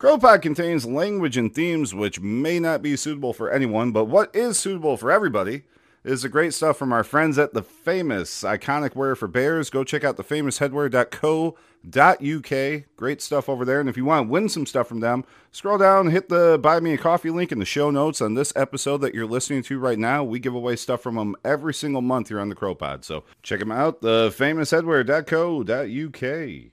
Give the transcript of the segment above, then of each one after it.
CROpod contains language and themes which may not be suitable for anyone, but what is suitable for everybody is the great stuff from our friends at The Famous, iconic wear for bears. Go check out the thefamousheadwear.co.uk. Great stuff over there. And if you want to win some stuff from them, scroll down, hit the Buy Me a Coffee link in the show notes on this episode that you're listening to right now. We give away stuff from them every single month here on the CROpod. So check them out, the thefamousheadwear.co.uk.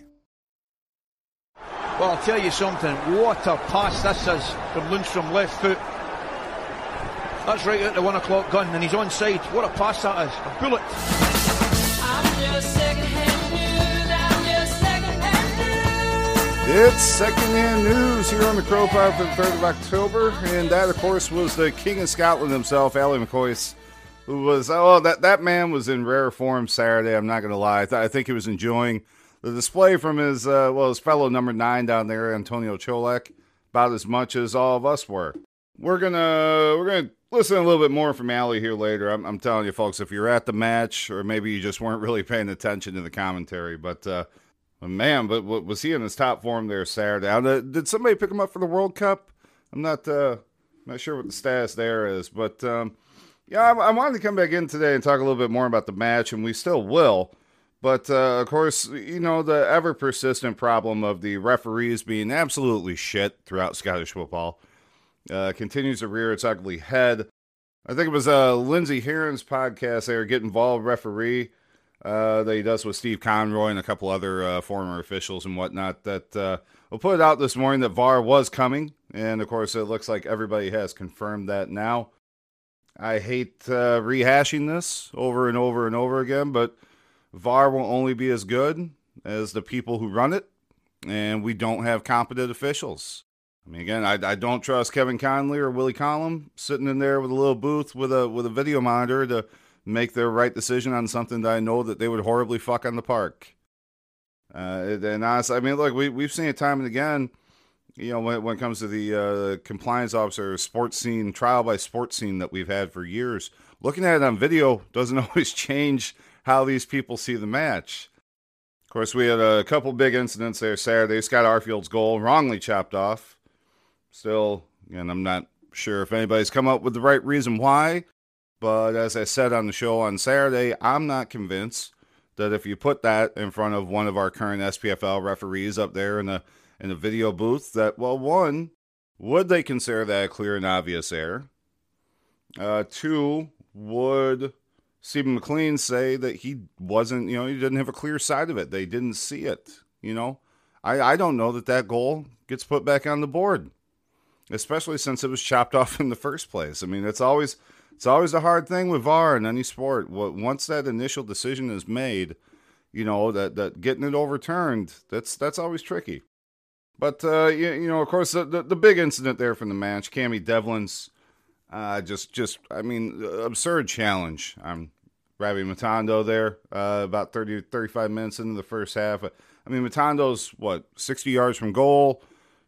Well, I'll tell you something. What a pass this is from Lundstram left foot. That's right out the one o'clock gun, and he's onside. What a pass that is. A bullet. It's secondhand news here on the CROpod for the 3rd of October, and that, of course, was the King of Scotland himself, Ally McCoist, who was, oh, that, that man was in rare form Saturday, I'm not going to lie. I, th- I think he was enjoying the display from his, uh, well, his fellow number nine down there, Antonio Colak, about as much as all of us were. We're gonna we're gonna listen a little bit more from Ally here later. I'm, I'm telling you, folks, if you're at the match, or maybe you just weren't really paying attention to the commentary, but uh, man, but was he in his top form there Saturday? Uh, did somebody pick him up for the World Cup? I'm not uh, not sure what the status there is, but um, yeah, I, I wanted to come back in today and talk a little bit more about the match, and we still will. But uh, of course, you know the ever persistent problem of the referees being absolutely shit throughout Scottish football uh, continues to rear its ugly head. I think it was uh, Lindsey Heron's podcast there, Get Involved Referee, uh, that he does with Steve Conroy and a couple other uh, former officials and whatnot. That uh, will put it out this morning that VAR was coming, and of course, it looks like everybody has confirmed that now. I hate uh, rehashing this over and over and over again, but VAR will only be as good as the people who run it, and we don't have competent officials. I mean, again, I, I don't trust Kevin Conley or Willie Collum sitting in there with a little booth with a with a video monitor to make their right decision on something that I know that they would horribly fuck on the park. Uh, and honestly, I mean, look, we we've seen it time and again. You know, when, when it comes to the uh, compliance officer Sportscene trial by Sportscene that we've had for years, looking at it on video doesn't always change how these people see the match. Of course, we had a couple big incidents there Saturday. Scott Arfield's goal wrongly chopped off. Still, and I'm not sure if anybody's come up with the right reason why, but as I said on the show on Saturday, I'm not convinced that if you put that in front of one of our current SPFL referees up there in the in the video booth, that well, one, would they consider that a clear and obvious error? Uh, two, would Stephen McLean say that he wasn't, you know, he didn't have a clear side of it. They didn't see it, you know. I, I don't know that that goal gets put back on the board, especially since it was chopped off in the first place. I mean, it's always it's always a hard thing with VAR in any sport. Once that initial decision is made, you know that that getting it overturned that's that's always tricky. But uh, you, you know, of course, the, the, the big incident there from the match, Cammy Devlin's uh, just just I mean, absurd challenge. I'm Rabbi Matondo there uh, about 30 35 minutes into the first half. I mean, Matondo's what 60 yards from goal,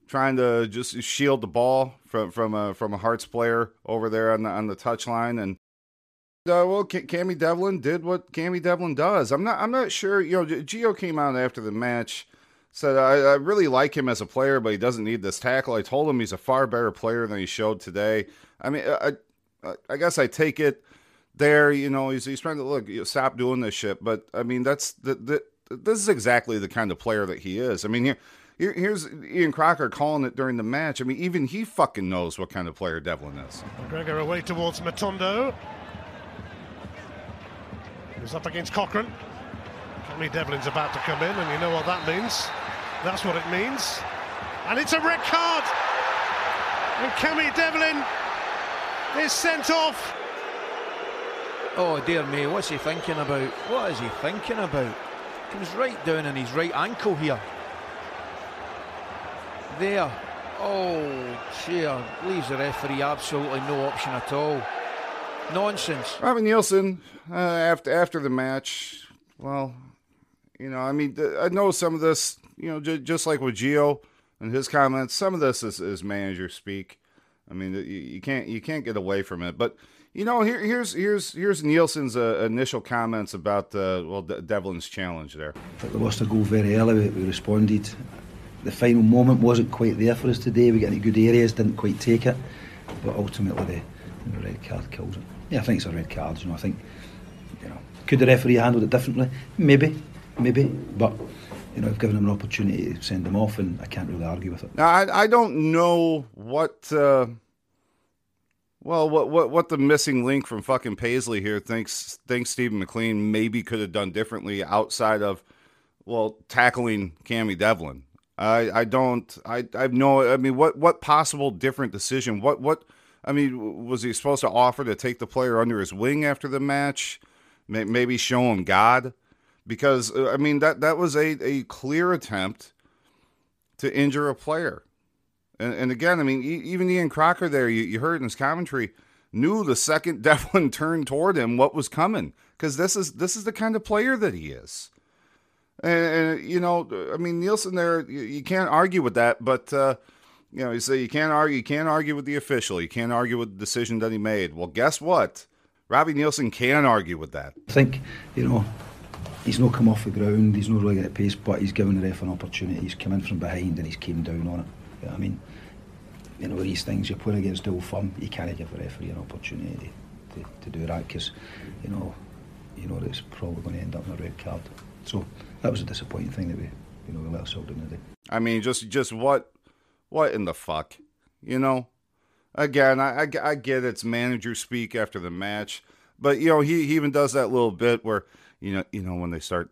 trying to just shield the ball from from a from a Hearts player over there on the on the touchline, and uh, well, Cammy Devlin did what Cammy Devlin does. I'm not I'm not sure. You know, Gio came out after the match. Said I, I really like him as a player, but he doesn't need this tackle. I told him he's a far better player than he showed today. I mean, I, I, guess I take it there. You know, he's he's trying to look you know, stop doing this shit. But I mean, that's the, the this is exactly the kind of player that he is. I mean, here, here here's Ian Crocker calling it during the match. I mean, even he fucking knows what kind of player Devlin is. McGregor away towards Matondo. He's up against Cochrane. Cammy Devlin's about to come in, and you know what that means. That's what it means. And it's a red card. And Cammy Devlin is sent off. Oh dear me, what's he thinking about? What is he thinking about? Comes right down in his right ankle here. there. Oh, dear. Leaves the referee absolutely no option at all. Nonsense. Robbie Neilson, uh, after after the match, well, you know, I mean, I know some of this, you know, j- just like with Gio and his comments, some of this is, is manager speak. I mean, you, you, can't you can't get away from it. But you know, here, here's here's here's Neilson's uh, initial comments about the well De- Devlin's challenge there. We lost a goal very early. We responded. The final moment wasn't quite there for us today. We got any good areas, didn't quite take it, but ultimately the, the red card kills it. Yeah, I think it's a red card. You know, I think you know could the referee handled it differently? Maybe, maybe, but you know, I've given him an opportunity to send him off, and I can't really argue with it. Now, I, I don't know what, uh, well, what, what, what the missing link from fucking Paisley here thinks thinks Stephen McLean maybe could have done differently outside of, well, tackling Cammy Devlin. I, I don't, I, I no, I mean, what, what possible different decision? What, what, I mean, was he supposed to offer to take the player under his wing after the match? Maybe show him God? Because uh, I mean that that was a, a clear attempt to injure a player. And, and again, I mean, even Ian Crocker there, you, you heard in his commentary, knew the second Devlin turned toward him what was coming because this is this is the kind of player that he is. And, and you know, I mean, Neilson there, you, you can't argue with that, but. Uh, you know, you say you can't argue. You can't argue with the official. You can't argue with the decision that he made. Well, guess what? Robbie Neilson can argue with that. I think you know he's not come off the ground, he's not really at pace, but he's given the ref an opportunity. He's come in from behind and he's came down on it. You know I mean, you know, these things you play against Dual Firm, you can't give the referee an opportunity to, to do that because, you know, you know it's probably going to end up in a red card. So that was a disappointing thing that we, you know, we let ourselves down today. I mean, just just what, what in the fuck, you know? Again, I, I, I get it's manager speak after the match, but you know he, he even does that little bit where you know, you know when they start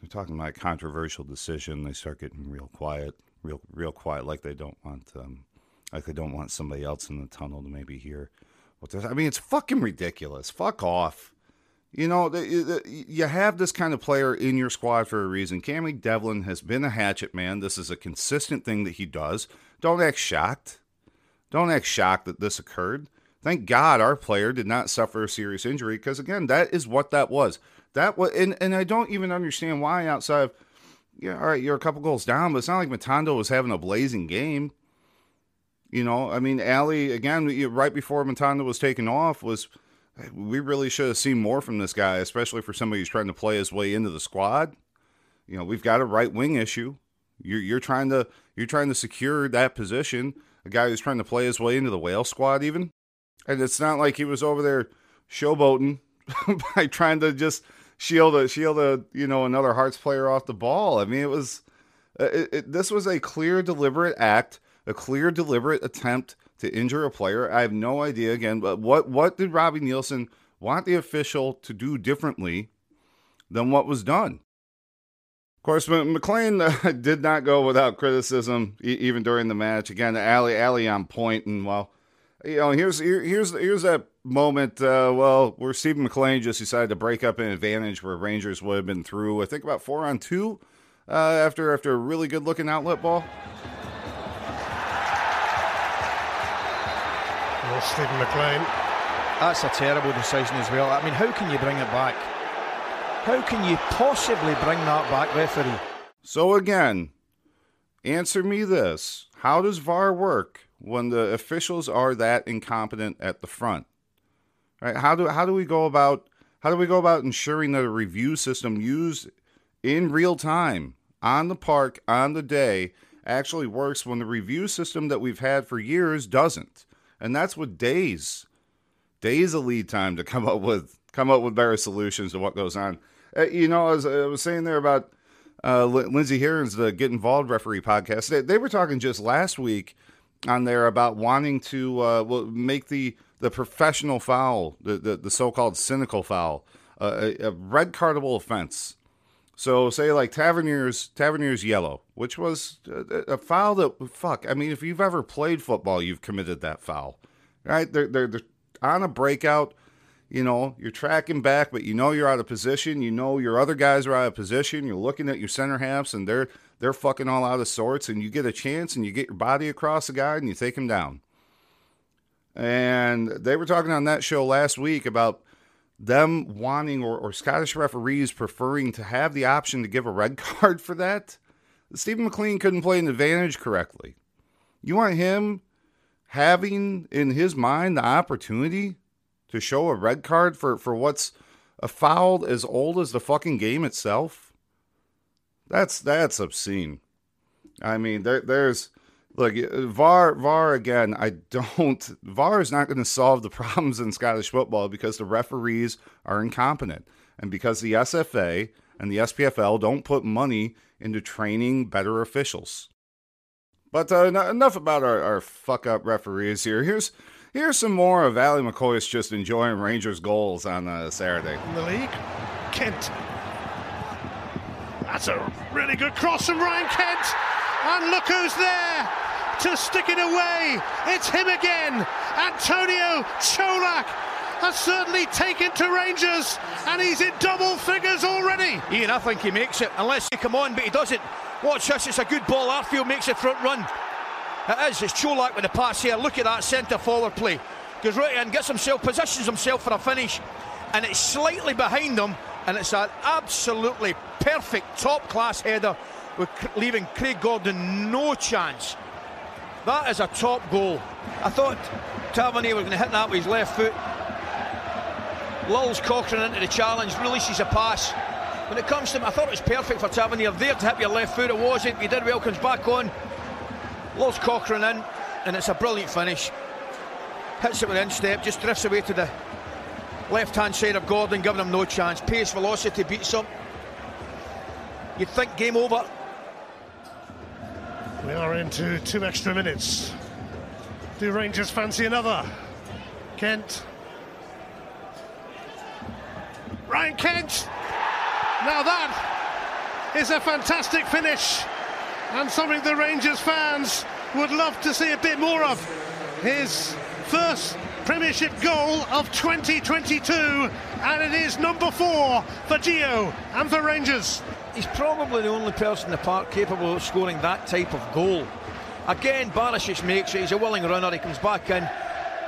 they're talking about a controversial decision, they start getting real quiet, real real quiet, like they don't want um, like they don't want somebody else in the tunnel to maybe hear what I mean, it's fucking ridiculous. Fuck off. You know, the, the, you have this kind of player in your squad for a reason. Cammy Devlin has been a hatchet man. This is a consistent thing that he does. Don't act shocked. Don't act shocked that this occurred. Thank God our player did not suffer a serious injury because, again, that is what that was. That was, and, and I don't even understand why outside of, yeah, all right, you're a couple goals down, but it's not like Matondo was having a blazing game. You know, I mean, Ally, again, right before Matondo was taken off, was we really should have seen more from this guy, especially for somebody who's trying to play his way into the squad. You know, we've got a right wing issue. You're, you're trying to you're trying to secure that position. A guy who's trying to play his way into the whale squad, even, and it's not like he was over there showboating by trying to just shield a shield a you know another Hearts player off the ball. I mean, it was uh, it, it, this was a clear, deliberate act, a clear, deliberate attempt to injure a player. I have no idea again, but what what did Robbie Neilson want the official to do differently than what was done? Of course, McLean uh, did not go without criticism even during the match. Again, Ally Ally on point, and well, you know, here's here, here's here's that moment, uh, well, where Stephen McLean just decided to break up an advantage where Rangers would have been through, I think, about four on two uh, after after a really good looking outlet ball. Well, Stephen McLean. That's a terrible decision as well. I mean, how can you bring it back? How can you possibly bring that back, referee? So again, answer me this: How does VAR work when the officials are that incompetent at the front? Right? How do how do we go about how do we go about ensuring that a review system used in real time on the park on the day actually works when the review system that we've had for years doesn't? And that's with days, days of lead time to come up with come up with better solutions to what goes on. Uh, you know, as I was saying there about uh, Lindsey Heron's the Get Involved referee podcast, they, they, were talking just last week on there about wanting to uh, make the the professional foul, the, the, the so called cynical foul, uh, a, a, red cardable offense. So, say like Tavernier's Tavernier's yellow, which was a, a, foul that fuck. I mean, if you've ever played football, you've committed that foul, right? They're they're, they're on a breakout. You know, you're tracking back, but you know you're out of position. You know your other guys are out of position. You're looking at your center halves, and they're they're fucking all out of sorts, and you get a chance and you get your body across the guy and you take him down. And they were talking on that show last week about them wanting or, or Scottish referees preferring to have the option to give a red card for that. Stephen McLean couldn't play an advantage correctly. You want him having in his mind the opportunity to show a red card for, for what's a foul as old as the fucking game itself? That's that's obscene. I mean, there there's look VAR VAR again. I don't VAR is not going to solve the problems in Scottish football because the referees are incompetent and because the SFA and the SPFL don't put money into training better officials. But uh, enough about our, our fuck up referees here. Here's here's some more of Ally McCoist just enjoying Rangers goals on uh, Saturday. In the league, Kent. That's a really good cross from Ryan Kent. And look who's there to stick it away. It's him again. Antonio Colak has certainly taken to Rangers, and he's in double figures already. Ian, I think he makes it, unless he come on, but he doesn't. Watch this, it's a good ball. Arfield makes a front run. It is, it's Colak with the pass here. Look at that centre forward play. Goes right in, gets himself, positions himself for a finish, and it's slightly behind him, and it's an absolutely perfect top class header with leaving Craig Gordon no chance. That is a top goal. I thought Tavernier was going to hit that with his left foot. lulls Cochrane into the challenge, releases a pass. When it comes to him, I thought it was perfect for Tavernier there to hit your left foot. It wasn't. He did well, comes back on. Lulls Cochrane in, and it's a brilliant finish. Hits it with instep, just drifts away to the left hand side of Gordon, giving him no chance. Pace, velocity beats him. You'd think game over. We are into two extra minutes. Do Rangers fancy another? Kent. Ryan Kent. Now that is a fantastic finish and something the Rangers fans would love to see a bit more of. His first Premiership goal of 2022, and it is number four for Gio and for Rangers. He's probably the only person in the park capable of scoring that type of goal. Again, Barisic makes it. He's a willing runner. He comes back in,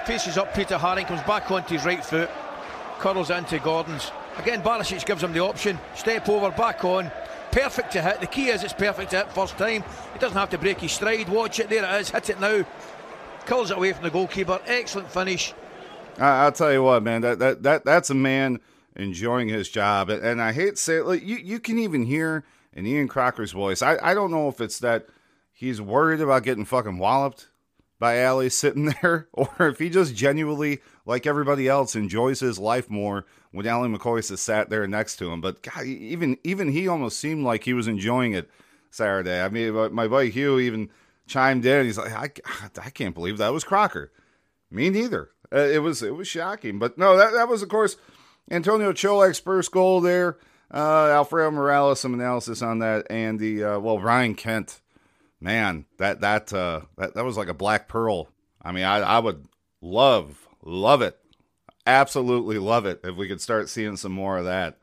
faces up Peter Haring, comes back onto his right foot, curls into Gordon's. Again, Barisic gives him the option. Step over, back on. Perfect to hit. The key is it's perfect to hit first time. He doesn't have to break his stride. Watch it. There it is. Hit it now. Kills it away from the goalkeeper. Excellent finish. I, will tell you what, man. That that that that's a man enjoying his job. And I hate to say it, like, you, you can even hear in Ian Crocker's voice. I, I don't know if it's that he's worried about getting fucking walloped by Ally sitting there, or if he just genuinely, like everybody else, enjoys his life more when Ally McCoist has sat there next to him. But God, even even he almost seemed like he was enjoying it Saturday. I mean, my buddy Hugh even chimed in. He's like, I, I can't believe that was Crocker. Me neither. Uh, it was it was shocking, but no, that that was of course Antonio Colak's first goal there. Uh, Alfredo Morelos, some analysis on that, and the uh, well Ryan Kent, man, that that uh, that that was like a black pearl. I mean, I I would love love it, absolutely love it if we could start seeing some more of that.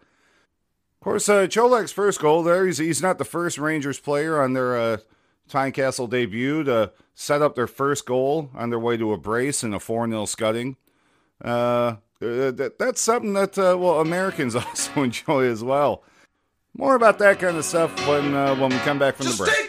Of course, uh, Colak's first goal there. He's he's not the first Rangers player on their uh, Tynecastle debut to set up their first goal on their way to a brace in a 4 0 scudding. Uh, uh, that, that's something that uh, well Americans also enjoy as well. More about that kind of stuff when uh, when we come back from Just the break.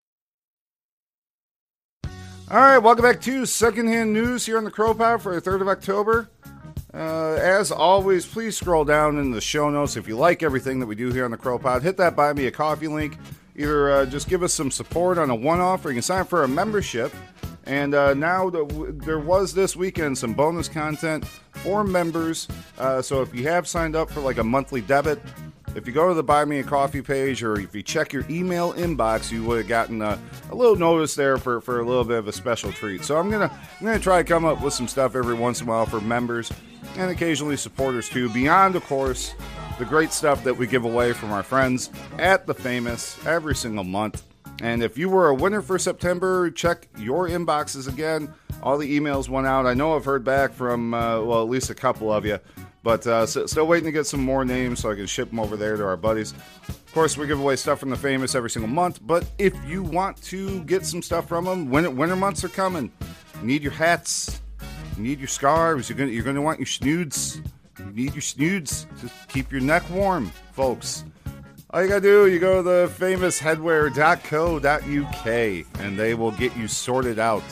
All right, welcome back to Secondhand News here on the CROpod for the 3rd of October. Uh, as always, please scroll down in the show notes if you like everything that we do here on the CROpod. Hit that buy me a coffee link. Either uh, just give us some support on a one off or you can sign up for a membership. And uh, now the, there was this weekend some bonus content for members. Uh, so if you have signed up for like a monthly debit, if you go to the Buy Me a Coffee page or if you check your email inbox, you would have gotten a, a, little notice there for, for a little bit of a special treat. So I'm gonna I'm gonna try to come up with some stuff every once in a while for members and occasionally supporters too. Beyond, of course, the great stuff that we give away from our friends at the famous every single month. And if you were a winner for September, check your inboxes again. All the emails went out. I know I've heard back from uh, well at least a couple of you. But uh, still waiting to get some more names so I can ship them over there to our buddies. Of course, we give away stuff from the famous every single month. But if you want to get some stuff from them, winter, winter months are coming. You need your hats. You need your scarves. You're gonna you're gonna want your snoods. You need your snoods to keep your neck warm, folks. All you gotta do, you go to the famous headwear.co.uk and they will get you sorted out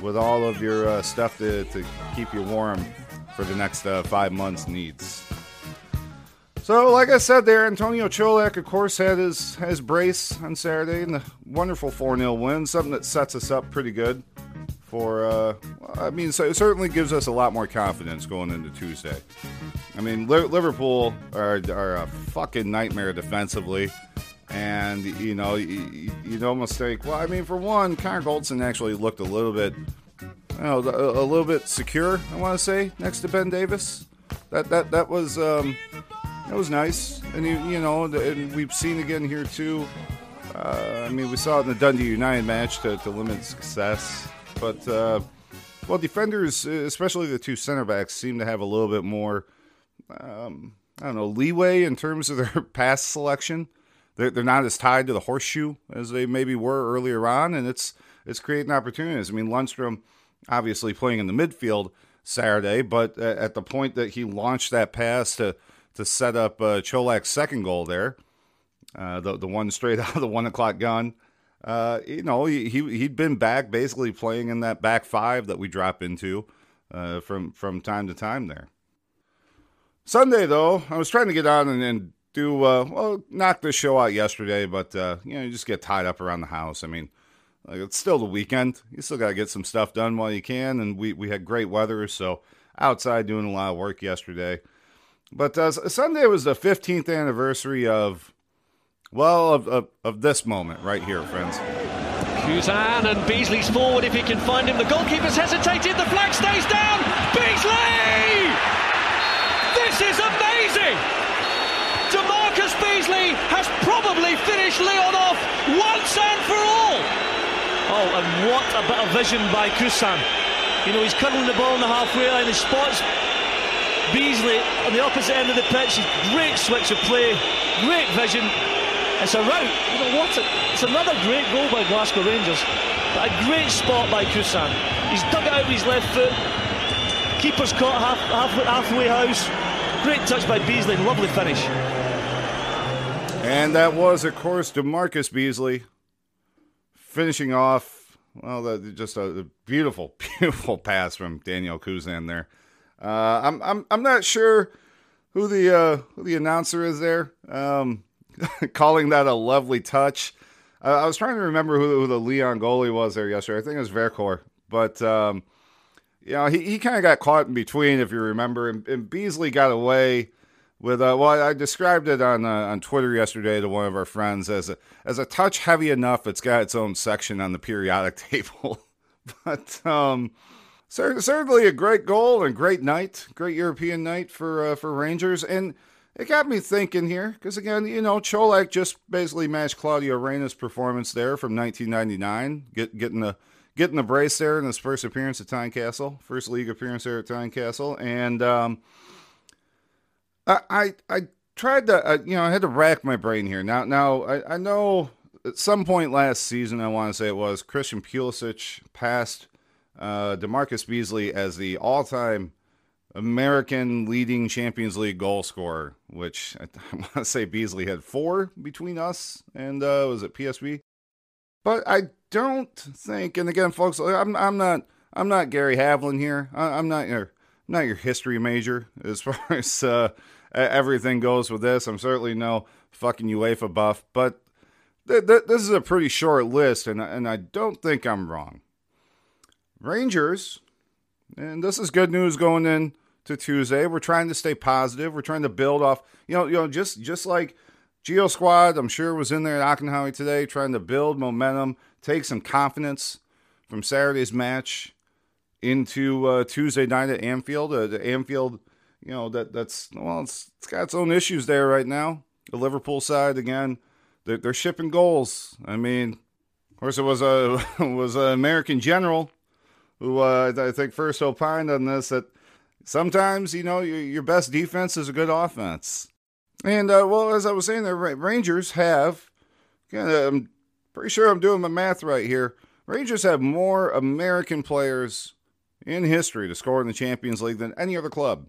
with all of your uh, stuff to, to keep you warm for the next uh, five months' needs. So, like I said there, Antonio Colak, of course, had his, his brace on Saturday in the wonderful 4 0 win, something that sets us up pretty good for, uh, I mean, so it certainly gives us a lot more confidence going into Tuesday. I mean, Liverpool are, are a fucking nightmare defensively. And, you know, you, would almost think, well, I mean, for one, Connor Goldson actually looked a little bit know, a, a little bit secure. I want to say next to Ben Davies. That that that was um, that was nice, and you, you know, and we've seen again here too. Uh, I mean, we saw it in the Dundee United match to, to limit success, but uh, well, defenders, especially the two center backs, seem to have a little bit more. Um, I don't know leeway in terms of their pass selection. They're, they're not as tied to the horseshoe as they maybe were earlier on, and it's it's creating opportunities. I mean, Lundstram obviously playing in the midfield Saturday, but at the point that he launched that pass to to set up uh, Colak's second goal there, uh, the the one straight out of the one o'clock gun. Uh, you know, he, he he'd been back basically playing in that back five that we drop into uh, from from time to time there. Sunday though, I was trying to get on and, and do uh, well, knock this show out yesterday, but uh, you know, you just get tied up around the house. I mean, like it's still the weekend. You still got to get some stuff done while you can. And we, we had great weather, so outside doing a lot of work yesterday. But uh, Sunday was the 15th anniversary of, well, of, of, of this moment right here, friends. Cousin and Beasley's forward if he can find him. The goalkeeper's hesitated. The flag stays down. Beasley! This is amazing! DaMarcus Beasley has probably finished Lyon off once and for all. Oh, and what a bit of vision by Cousin. You know, he's curling the ball in the halfway line, he spots Beasley on the opposite end of the pitch. Great switch of play, great vision. It's a rout. You know what? It's another great goal by Glasgow Rangers. But a great spot by Cousin. He's dug it out with his left foot. Keeper's caught half, half, halfway house. Great touch by Beasley. Lovely finish. And that was, of course, DaMarcus Beasley finishing off, well, the, just a, beautiful, beautiful pass from Daniel Cousin there. Uh, I'm, I'm, I'm not sure who the uh, who the announcer is there, um, calling that a lovely touch. I was trying to remember who, who, the Lyon goalie was there yesterday. I think it was Vercoutre, but um, you know he, he kind of got caught in between, if you remember, and, and Beasley got away with uh, well, I described it on uh, on Twitter yesterday to one of our friends as a as a touch heavy enough. It's got its own section on the periodic table, but um, certainly a great goal and great night, great European night for uh, for Rangers, and it got me thinking here because again, you know, Colak just basically matched Claudio Reyna's performance there from 1999, get, getting the getting the brace there in his first appearance at Tynecastle, first league appearance there at Tynecastle, and. Um, I I, tried to uh, you know I had to rack my brain here. Now now I, I know at some point last season I want to say it was Christian Pulisic passed uh, DaMarcus Beasley as the all-time American leading Champions League goal scorer, which I, I want to say Beasley had four between us and uh, was it PSV? But I don't think, and again, folks, I'm, I'm not I'm not Gary Havlin here. I, am not your Not your history major as far as uh, everything goes with this. I'm certainly no fucking UEFA buff, but th- th- this is a pretty short list, and and I don't think I'm wrong. Rangers, and this is good news going in to Tuesday. We're trying to stay positive. We're trying to build off, you know, you know, just just like Gio Squad, I'm sure was in there at Auchenhowie today, trying to build momentum, take some confidence from Saturday's match into uh, Tuesday night at Anfield. Uh, the Anfield, you know, that that's well, it's, it's got its own issues there right now. The Liverpool side again, they're, they're shipping goals. I mean, of course, it was a was an American general who uh, I think first opined on this that sometimes you know your, your best defense is a good offense. And uh, well, as I was saying, the Rangers have. Again, I'm pretty sure I'm doing my math right here. Rangers have more American players in history to score in the Champions League than any other club.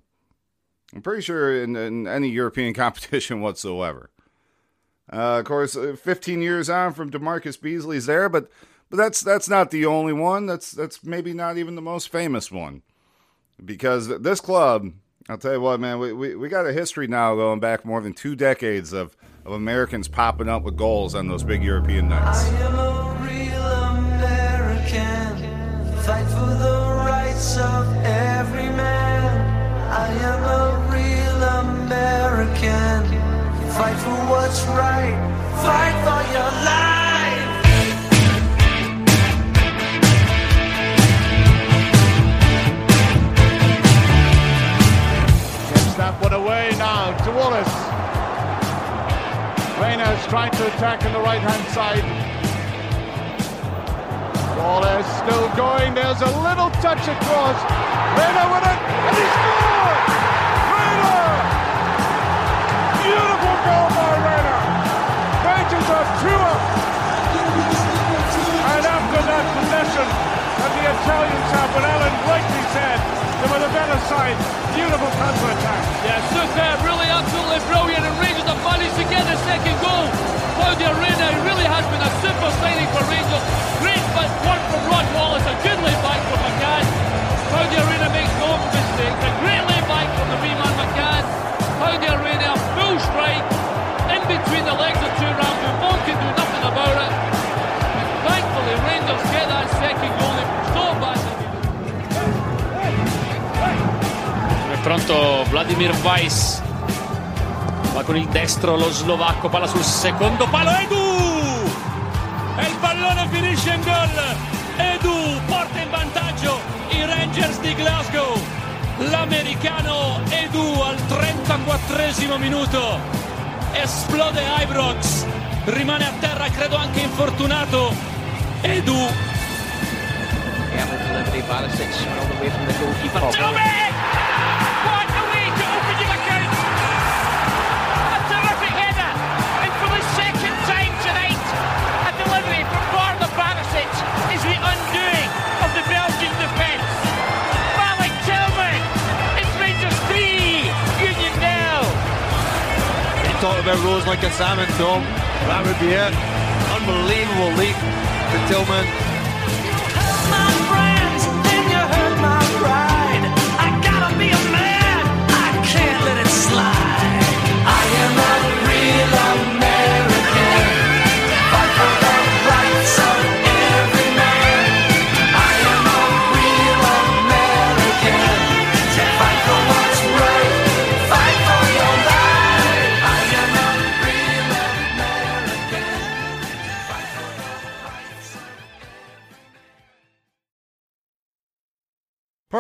I'm pretty sure in, in any European competition whatsoever. Uh, of course, uh, 15 years on from DaMarcus Beasley's there, but but that's that's not the only one. That's that's maybe not even the most famous one, because this club, I'll tell you what, man, we, we, we got a history now going back more than two decades of, of Americans popping up with goals on those big European nights. What's right. Fight for your life. One away now to Wallace. Reyna's trying to attack on the right hand side. Wallace still going. There's a little touch across. Reina with it, and he Up. And after that possession that the Italians have, what Alan rightly said, they were the better side. Beautiful counter-attack. Yeah, superb, really absolutely brilliant. And Rangers have managed to get the second goal. Claudio Reyna really has been a super signing for Rangers. Great but one from Rod Wallace, a good lay back from McCann. Claudio Reyna makes no mistakes. A great Vladimir Weiss. Va con il destro lo slovacco, palla sul secondo palo. Edu! e il pallone finisce in gol. Edu porta in vantaggio i Rangers di Glasgow. L'americano Edu al 34 minuto esplode Ibrox, rimane a terra credo anche infortunato. Edu. Delivery, You talk about Rose like a salmon, Tom. That would be it. Unbelievable leap for Tillman.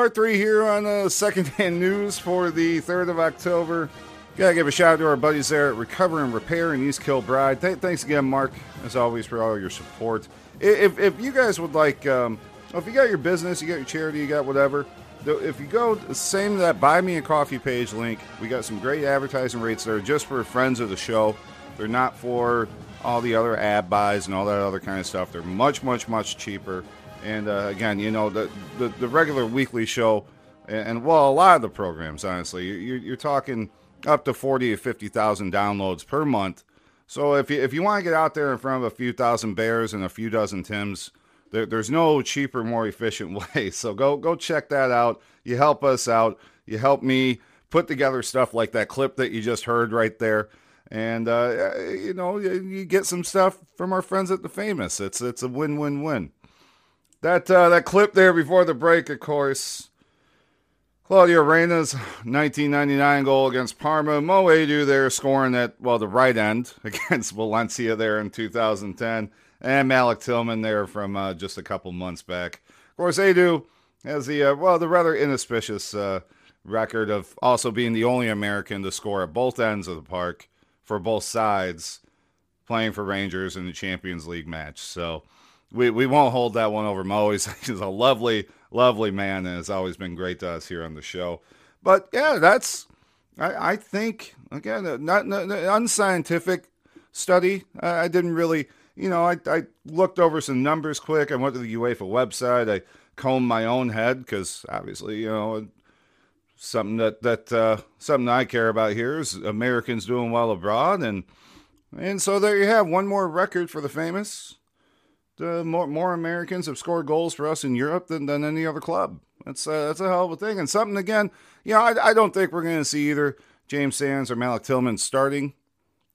Part three here on uh, secondhand news for the 3rd of October. Gotta give a shout out to our buddies there at Recover and Repair in East Kilbride. Th- thanks again, Mark, as always, for all your support. If, if you guys would like, um, if you got your business, you got your charity, you got whatever, if you go the same that Buy Me a Coffee page link, we got some great advertising rates there just for friends of the show. They're not for all the other ad buys and all that other kind of stuff. They're much, much, much cheaper. And uh, again, you know, the, the, the regular weekly show, and, and, well, a lot of the programs, honestly, you're, you're talking up to 40 or 50,000 downloads per month So if you if you want to get out there in front of a few thousand bears and a few dozen Tims, there, there's no cheaper, more efficient way. So go go check that out. You help us out. You help me put together stuff like that clip that you just heard right there. And uh, you know you, get some stuff from our friends at the Famous. It's it's a win win win. That uh, that clip there before the break, of course. Claudio Reyna's 1999 goal against Parma. Mo Edu there scoring at, well, the right end against Valencia there in 2010. And Malik Tillman there from uh, just a couple months back. Of course, Edu has the, uh, well, the rather inauspicious uh, record of also being the only American to score at both ends of the park for both sides playing for Rangers in the Champions League match. So we, we won't hold that one over Mo. He's, a lovely, lovely man and has always been great to us here on the show. But yeah, that's, I, I think, again, uh, not, not, unscientific study. I, I didn't really, you know, I, I looked over some numbers quick. I went to the UEFA website. I combed my own head because obviously, you know, something that, that, uh, something I care about here is Americans doing well abroad. And, and so there you have one more record for the famous uh, more more Americans have scored goals for us in Europe than, than any other club. That's that's a hell of a thing, and something again. You know, I, I don't think we're going to see either James Sands or Malik Tillman starting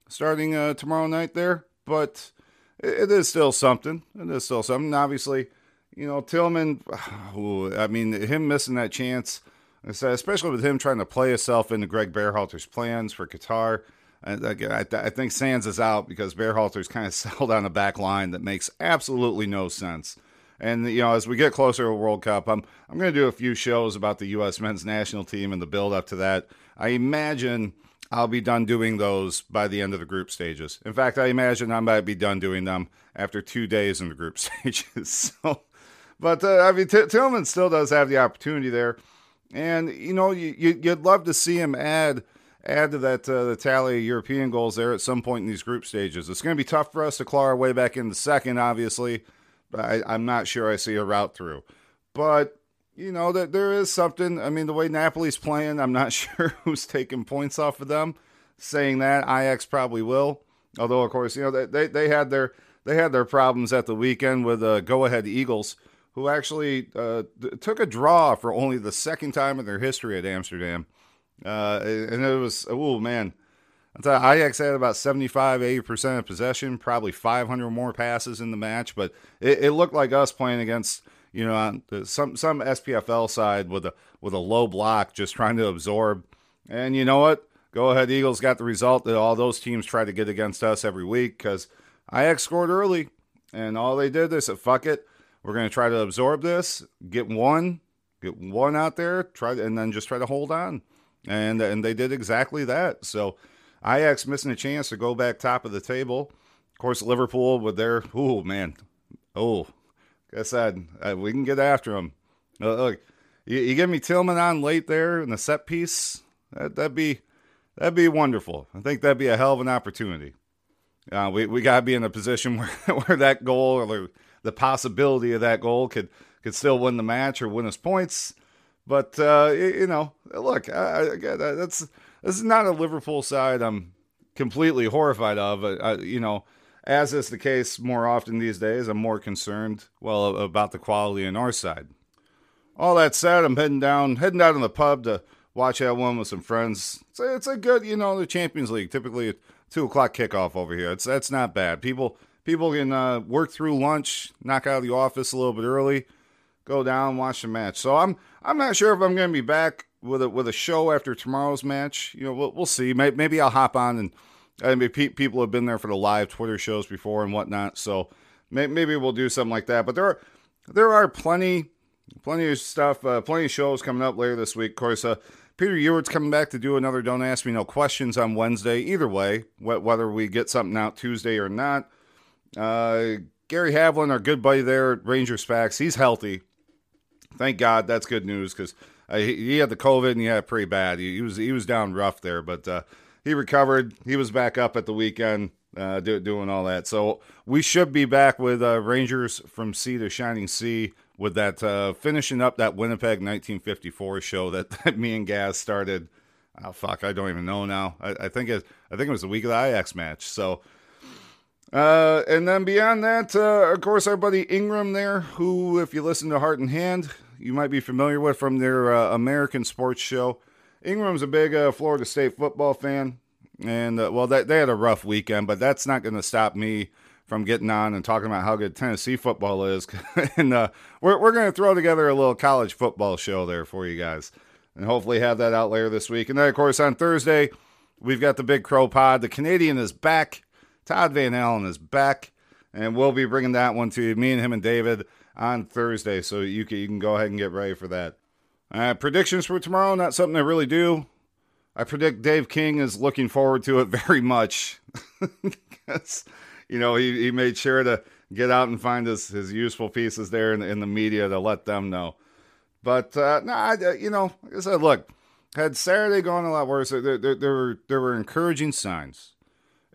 starting uh, tomorrow night there, but it, it is still something. It is still something. Obviously, you know Tillman. Ooh, I mean, him missing that chance, especially with him trying to play himself into Gregg Berhalter's plans for Qatar. Again, I, I think Sands is out because Bearhalter's kind of settled on a back line that makes absolutely no sense. And you know, as we get closer to World Cup, I'm I'm going to do a few shows about the U.S. men's national team and the build up to that. I imagine I'll be done doing those by the end of the group stages. In fact, I imagine I might be done doing them after two days in the group stages. so, but uh, I mean, T- Tillman still does have the opportunity there, and you know, you, you'd love to see him add add to that uh, the tally of European goals there at some point in these group stages. It's going to be tough for us to claw our way back in the second, obviously. But I, I'm not sure I see a route through. But you know that there is something. I mean, the way Napoli's playing, I'm not sure who's taking points off of them. Saying that, Ajax probably will. Although, of course, you know they they had their they had their problems at the weekend with uh, Go Ahead Eagles, who actually uh, took a draw for only the second time in their history at Amsterdam. Uh, and it was, oh man, I you, Ajax had about 75, 80% of possession, probably 500 more passes in the match, but it, it looked like us playing against, you know, some, some SPFL side with a, with a low block, just trying to absorb. And you know what? Go ahead, Eagles got the result that all those teams try to get against us every week because Ajax scored early, and all they did, they said, fuck it. We're going to try to absorb this, get one, get one out there, try, and then just try to hold on and and they did exactly that. So Ajax missing a chance to go back top of the table. Of course, Liverpool with their oh man, oh, like I said, uh, we can get after them. Uh, look, you, you give me Tillman on late there in the set piece. That, that'd be that'd be wonderful. I think that'd be a hell of an opportunity. Uh, we we gotta be in a position where where that goal or the possibility of that goal could could still win the match or win us points. But uh, you know, look, I, I, that's this is not a Liverpool side I'm completely horrified of. I, you know, as is the case more often these days, I'm more concerned well about the quality on our side. All that said, I'm heading down, heading down to the pub to watch that one with some friends. It's a, it's a good, you know, the Champions League typically two o'clock kickoff over here. It's that's not bad. People people can uh, work through lunch, knock out of the office a little bit early, go down, watch the match. So I'm I'm not sure if I'm going to be back with a with a show after tomorrow's match. You know, we'll, we'll see. Maybe I'll hop on and I mean, people have been there for the live Twitter shows before and whatnot. So maybe we'll do something like that. But there are there are plenty plenty of stuff, uh, plenty of shows coming up later this week. Of course, uh, Peter Ewart's coming back to do another Don't Ask Me No Questions on Wednesday. Either way, whether we get something out Tuesday or not. Uh, Gary Havlin, our good buddy there at Rangers Facts, he's healthy thank God that's good news because uh, he, he, had the COVID and he had it pretty bad. He, he, was he was down rough there, but uh, he recovered. He was back up at the weekend uh, do, doing all that. So we should be back with uh, Rangers from Sea to Shining Sea with that uh, finishing up that Winnipeg 1954 show that, that me and Gaz started. Oh fuck, I don't even know now. I, I think it I think it was the week of the Ajax match. So Uh, and then beyond that, uh, of course, our buddy Ingram there, who, if you listen to Heart and Hand, you might be familiar with from their uh, American sports show. Ingram's a big uh, Florida State football fan. And, uh, well, they, they had a rough weekend, but that's not going to stop me from getting on and talking about how good Tennessee football is. and uh, we're, we're going to throw together a little college football show there for you guys. And hopefully have that out later this week. And then, of course, on Thursday, we've got the Big CROpod. The Canadian is back. Todd Van Allen is back, and we'll be bringing that one to you, me and him and David on Thursday. So you can, you can go ahead and get ready for that. Uh, predictions for tomorrow, not something I really do. I predict Dave King is looking forward to it very much. because, you know, he, he made sure to get out and find his, his useful pieces there in, in the media to let them know. But, uh, no, I, uh, you know, like I said, look, had Saturday gone a lot worse, there, there, there, were, there were encouraging signs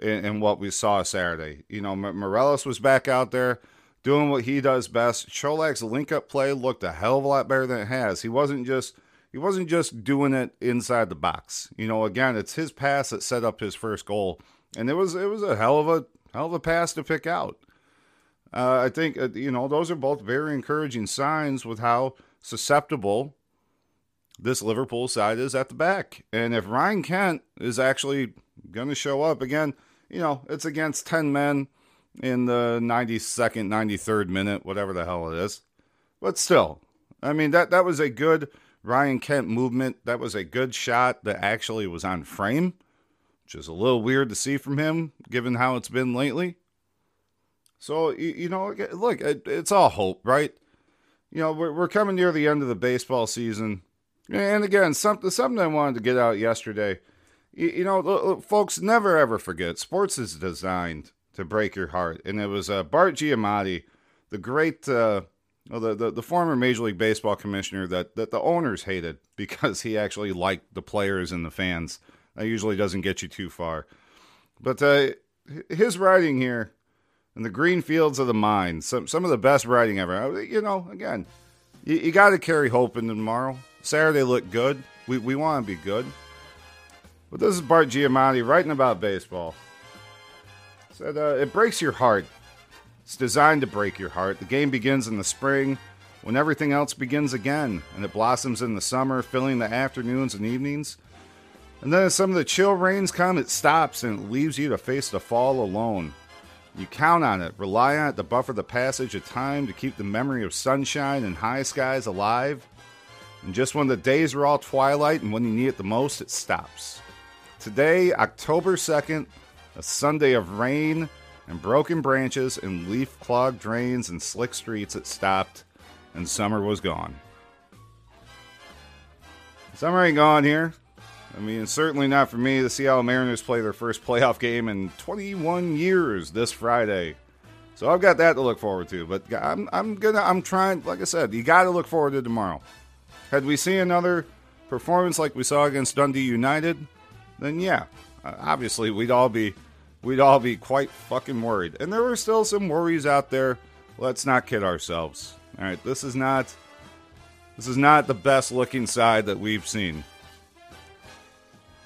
in, in what we saw Saturday. You know, Morelos was back out there doing what he does best. Colak's link up play looked a hell of a lot better than it has. He wasn't just he wasn't just doing it inside the box. You know, again, it's his pass that set up his first goal, and it was it was a hell of a hell of a pass to pick out. Uh, I think uh, you know those are both very encouraging signs with how susceptible this Liverpool side is at the back. And if Ryan Kent is actually going to show up again, you know, it's against 10 men in the 92nd, 93rd minute, whatever the hell it is. But still, I mean, that, that was a good Ryan Kent movement. That was a good shot that actually was on frame, which is a little weird to see from him given how it's been lately. So, you, you know, look, it, it's all hope, right? You know, we're, we're coming near the end of the baseball season. And again, something, something I wanted to get out yesterday you, you know, folks, never ever forget sports is designed to break your heart. And it was uh, Bart Giamatti, the great, uh, well, the, the, the former Major League Baseball commissioner that, that the owners hated because he actually liked the players and the fans. That usually doesn't get you too far. But uh, his writing here in the green fields of the mind, some, some of the best writing ever. You know, again, you, you got to carry hope in tomorrow. Saturday looked good. We, we want to be good. But this is Bart Giamatti writing about baseball. Said uh, it breaks your heart. It's designed to break your heart. The game begins in the spring when everything else begins again, and it blossoms in the summer, filling the afternoons and evenings. And then as some of the chill rains come, it stops and it leaves you to face the fall alone. You count on it, rely on it to buffer the passage of time to keep the memory of sunshine and high skies alive. And just when the days are all twilight and when you need it the most, it stops. Today, October 2nd, a Sunday of rain and broken branches and leaf clogged drains and slick streets, it stopped and summer was gone. Summer ain't gone here. I mean, certainly not for me. The Seattle Mariners play their first playoff game in 21 years this Friday. So I've got that to look forward to. But I'm, I'm gonna, I'm trying. Like I said, you got to look forward to tomorrow. Had we seen another performance like we saw against Dundee United, then yeah, uh, obviously we'd all be we'd all be quite fucking worried. And there were still some worries out there. Let's not kid ourselves. All right, this is not this is not the best looking side that we've seen.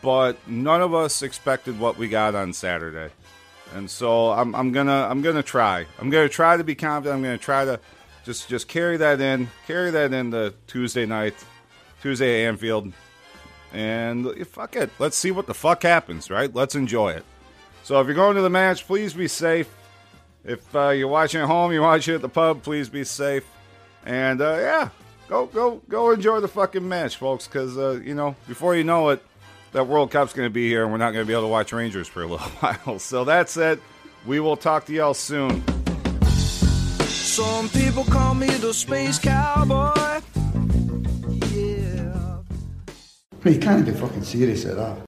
But none of us expected what we got on Saturday. And so I'm, I'm gonna I'm gonna try. I'm gonna try to be confident. I'm gonna try to just just carry that in, carry that into Tuesday night, Tuesday at Anfield, and fuck it. Let's see what the fuck happens, right? Let's enjoy it. So if you're going to the match, please be safe. If uh, you're watching at home, you're watching at the pub, please be safe. And uh, yeah, go go go enjoy the fucking match, folks. Because uh, you know, before you know it, that World Cup's going to be here, and we're not going to be able to watch Rangers for a little while. So that's it. We will talk to y'all soon. Some people call me the space cowboy. You can't be fucking serious at that.